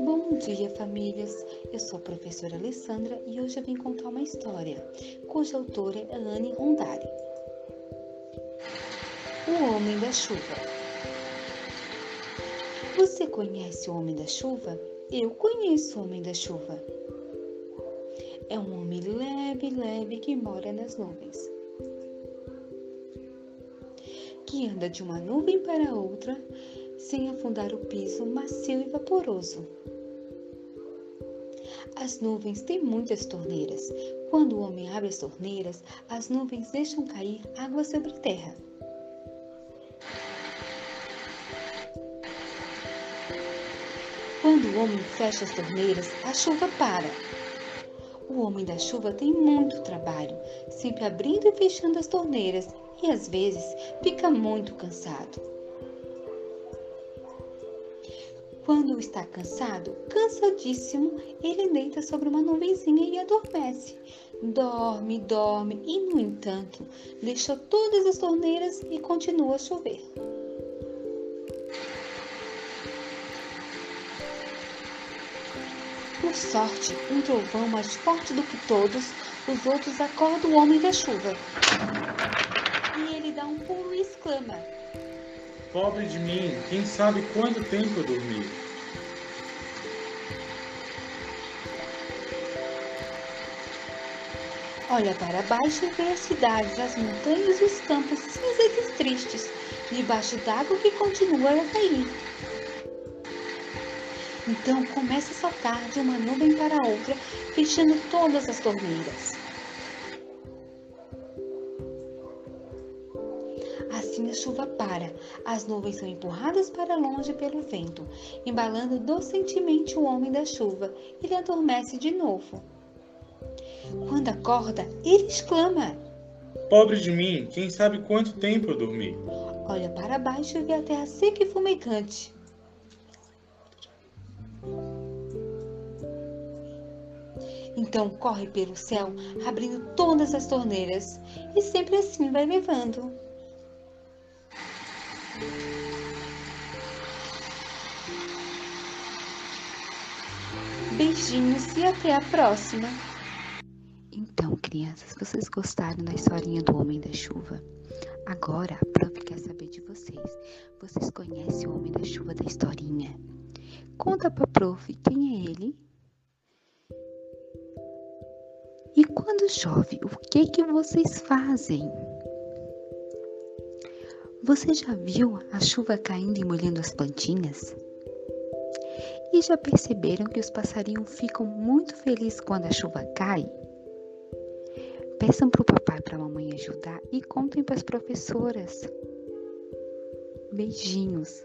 Bom dia, famílias! Eu sou a professora Alessandra e hoje eu vim contar uma história, cuja autora é Anne Rondari. O Homem da Chuva Você conhece o Homem da Chuva? Eu conheço o Homem da Chuva. É um homem leve, leve que mora nas nuvens. Que anda de uma nuvem para outra sem afundar o piso macio e vaporoso. As nuvens têm muitas torneiras. Quando o homem abre as torneiras, as nuvens deixam cair água sobre terra. Quando o homem fecha as torneiras, a chuva para. O homem da chuva tem muito trabalho, sempre abrindo e fechando as torneiras e às vezes fica muito cansado. Quando está cansado, cansadíssimo, ele deita sobre uma nuvenzinha e adormece. Dorme, dorme e, no entanto, deixa todas as torneiras e continua a chover. Por sorte, um trovão mais forte do que todos os outros acorda o homem da chuva. E ele dá um pulo e exclama: Pobre de mim, quem sabe quanto tempo eu dormi? Olha para baixo e vê as cidades, as montanhas e os campos cinzentos e tristes, debaixo d'água que continua a cair. Então começa a saltar de uma nuvem para outra, fechando todas as torneiras. Assim a chuva para, as nuvens são empurradas para longe pelo vento, embalando docentemente o homem da chuva. Ele adormece de novo. Quando acorda, ele exclama: Pobre de mim, quem sabe quanto tempo eu dormi? Olha para baixo e vê a terra seca e fumegante. Então corre pelo céu, abrindo todas as torneiras, e sempre assim vai levando. Beijinhos e até a próxima! Então, crianças, vocês gostaram da historinha do Homem da Chuva? Agora a prof quer saber de vocês. Vocês conhecem o Homem da Chuva da historinha? Conta pra prof quem é ele? E quando chove, o que que vocês fazem? Você já viu a chuva caindo e molhando as plantinhas? E já perceberam que os passarinhos ficam muito felizes quando a chuva cai? Peçam para o papai e para a mamãe ajudar e contem para as professoras. Beijinhos.